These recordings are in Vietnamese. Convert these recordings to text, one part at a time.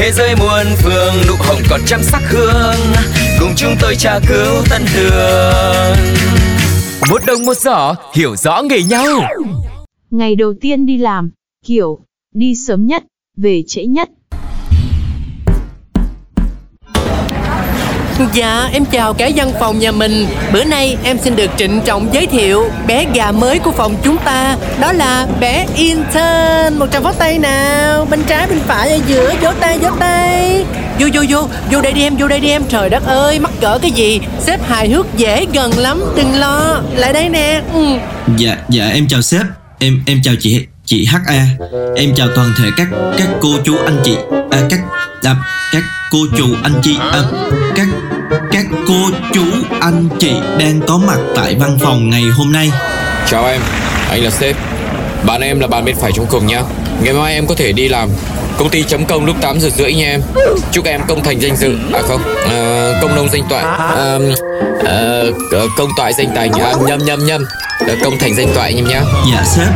Thế giới muôn phương nụ hồng còn trăm sắc hương. Cùng chúng tôi tra cứu tân đường Một đồng một giỏ hiểu rõ nghề nhau. Ngày đầu tiên đi làm, kiểu, đi sớm nhất, về trễ nhất. Dạ, em chào cả văn phòng nhà mình. Bữa nay em xin được trịnh trọng giới thiệu bé gà mới của phòng chúng ta. Đó là bé Intern. Một tràng pháo tay nào. Bên trái, bên phải, ở giữa, vỗ tay, vỗ tay. Vô, vô, vô, vô đây đi em, vô đây đi em. Trời đất ơi, mắc cỡ cái gì? Sếp hài hước dễ gần lắm, đừng lo. Lại đây nè. Ừ. Dạ, dạ em chào sếp. Em em chào chị chị HA. Em chào toàn thể các các cô chú anh chị à, các à, các cô chú anh chị à, các các cô chú anh chị đang có mặt tại văn phòng ngày hôm nay. Chào em, anh là sếp Bạn em là bạn bên phải trong cùng nhá. Ngày mai em có thể đi làm. Công ty chấm công lúc 8 giờ rưỡi nha em. Chúc em công thành danh dự. À không, à, công nông danh toại. À, à, Công toại danh tài nhá Nhâm nhâm nhâm. À, Công thành danh toại nhâm nhá. Dạ sếp.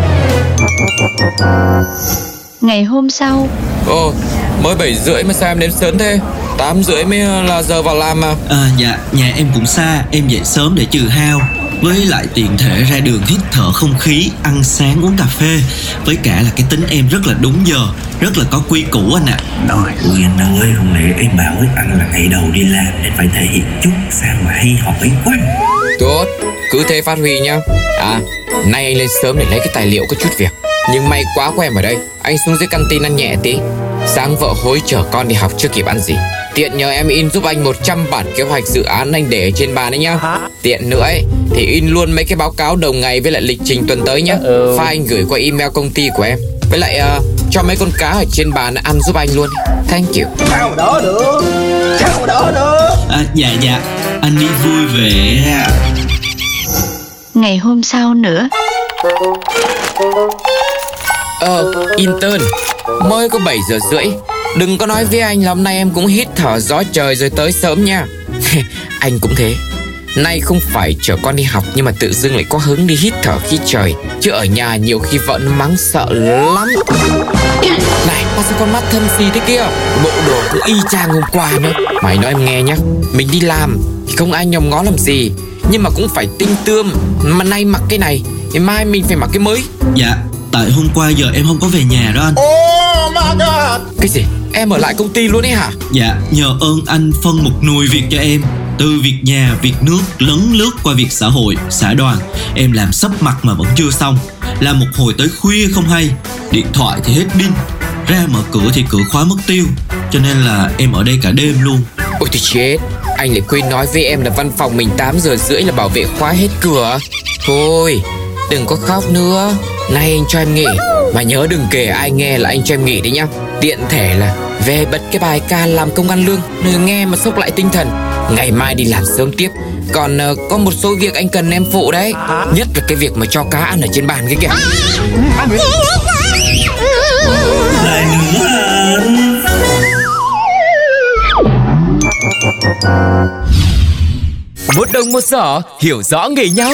Ngày hôm sau, Ồ, mới 7 rưỡi mà sao em đến sớm thế 8 rưỡi mới là giờ vào làm mà. À, dạ nhà em cũng xa, em dậy sớm để trừ hao. Với lại tiện thể ra đường hít thở không khí, ăn sáng uống cà phê. Với cả là cái tính em rất là đúng giờ, rất là có quy củ anh ạ. Rồi, ui anh ơi, hôm nay em bảo với anh là ngày đầu đi làm nên phải thể hiện chút sao mà hay hỏi quá. Tốt, cứ thế phát huy nhá. À, nay anh lên sớm để lấy cái tài liệu có chút việc. Nhưng may quá của em ở đây. Anh xuống dưới căn tin ăn nhẹ tí. Sáng vợ hối chở con đi học chưa kịp ăn gì Tiện nhờ em in giúp anh 100 bản kế hoạch dự án anh để ở trên bàn đấy nhá. Tiện nữa ấy Thì in luôn mấy cái báo cáo đầu ngày với lại lịch trình tuần tới nhá. File anh gửi qua email công ty của em. Với lại ờ, cho mấy con cá ở trên bàn ăn giúp anh luôn. Thank you. À, dạ dạ, anh đi vui vẻ ngày hôm sau nữa, Ờ, intern. Mới có 7 giờ rưỡi Đừng có nói với anh là hôm nay em cũng hít thở gió trời rồi tới sớm nha. Anh cũng thế. Nay không phải chở con đi học Nhưng mà tự dưng lại có hứng đi hít thở khí trời. Chứ ở nhà nhiều khi vợ nó mắng sợ lắm. Này, sao con mắt thâm xì thế kia. Bộ đồ cứ y chang hôm qua nữa. Mày nói em nghe nhá. Mình đi làm thì không ai nhòm ngó làm gì. Nhưng mà cũng phải tinh tươm. Mà nay mặc cái này Thì mai mình phải mặc cái mới. Dạ, tại hôm qua giờ em không có về nhà đó anh. Cái gì? Em ở lại công ty luôn ấy hả? Dạ, nhờ ơn anh phân một nùi việc cho em. Từ việc nhà, việc nước, lấn lướt qua việc xã hội, xã đoàn. Em làm sắp mặt mà vẫn chưa xong. Làm một hồi tới khuya không hay. Điện thoại thì hết pin. Ra mở cửa thì cửa khóa mất tiêu. Cho nên là em ở đây cả đêm luôn. Ôi thì chết. Anh lại quên nói với em là văn phòng mình 8 giờ rưỡi là bảo vệ khóa hết cửa. Thôi Đừng có khóc nữa Nay anh cho em nghỉ Mà nhớ đừng kể ai nghe là anh cho em nghỉ đấy nhá. Tiện thể là về bật cái bài ca làm công ăn lương Nơi nghe mà sốc lại tinh thần. Ngày mai đi làm sớm tiếp. Còn uh, có một số việc anh cần em phụ đấy. Nhất là cái việc mà cho cá ăn ở trên bàn cái kìa. Nữa. Một đồng một giỏ hiểu rõ nghề nhau.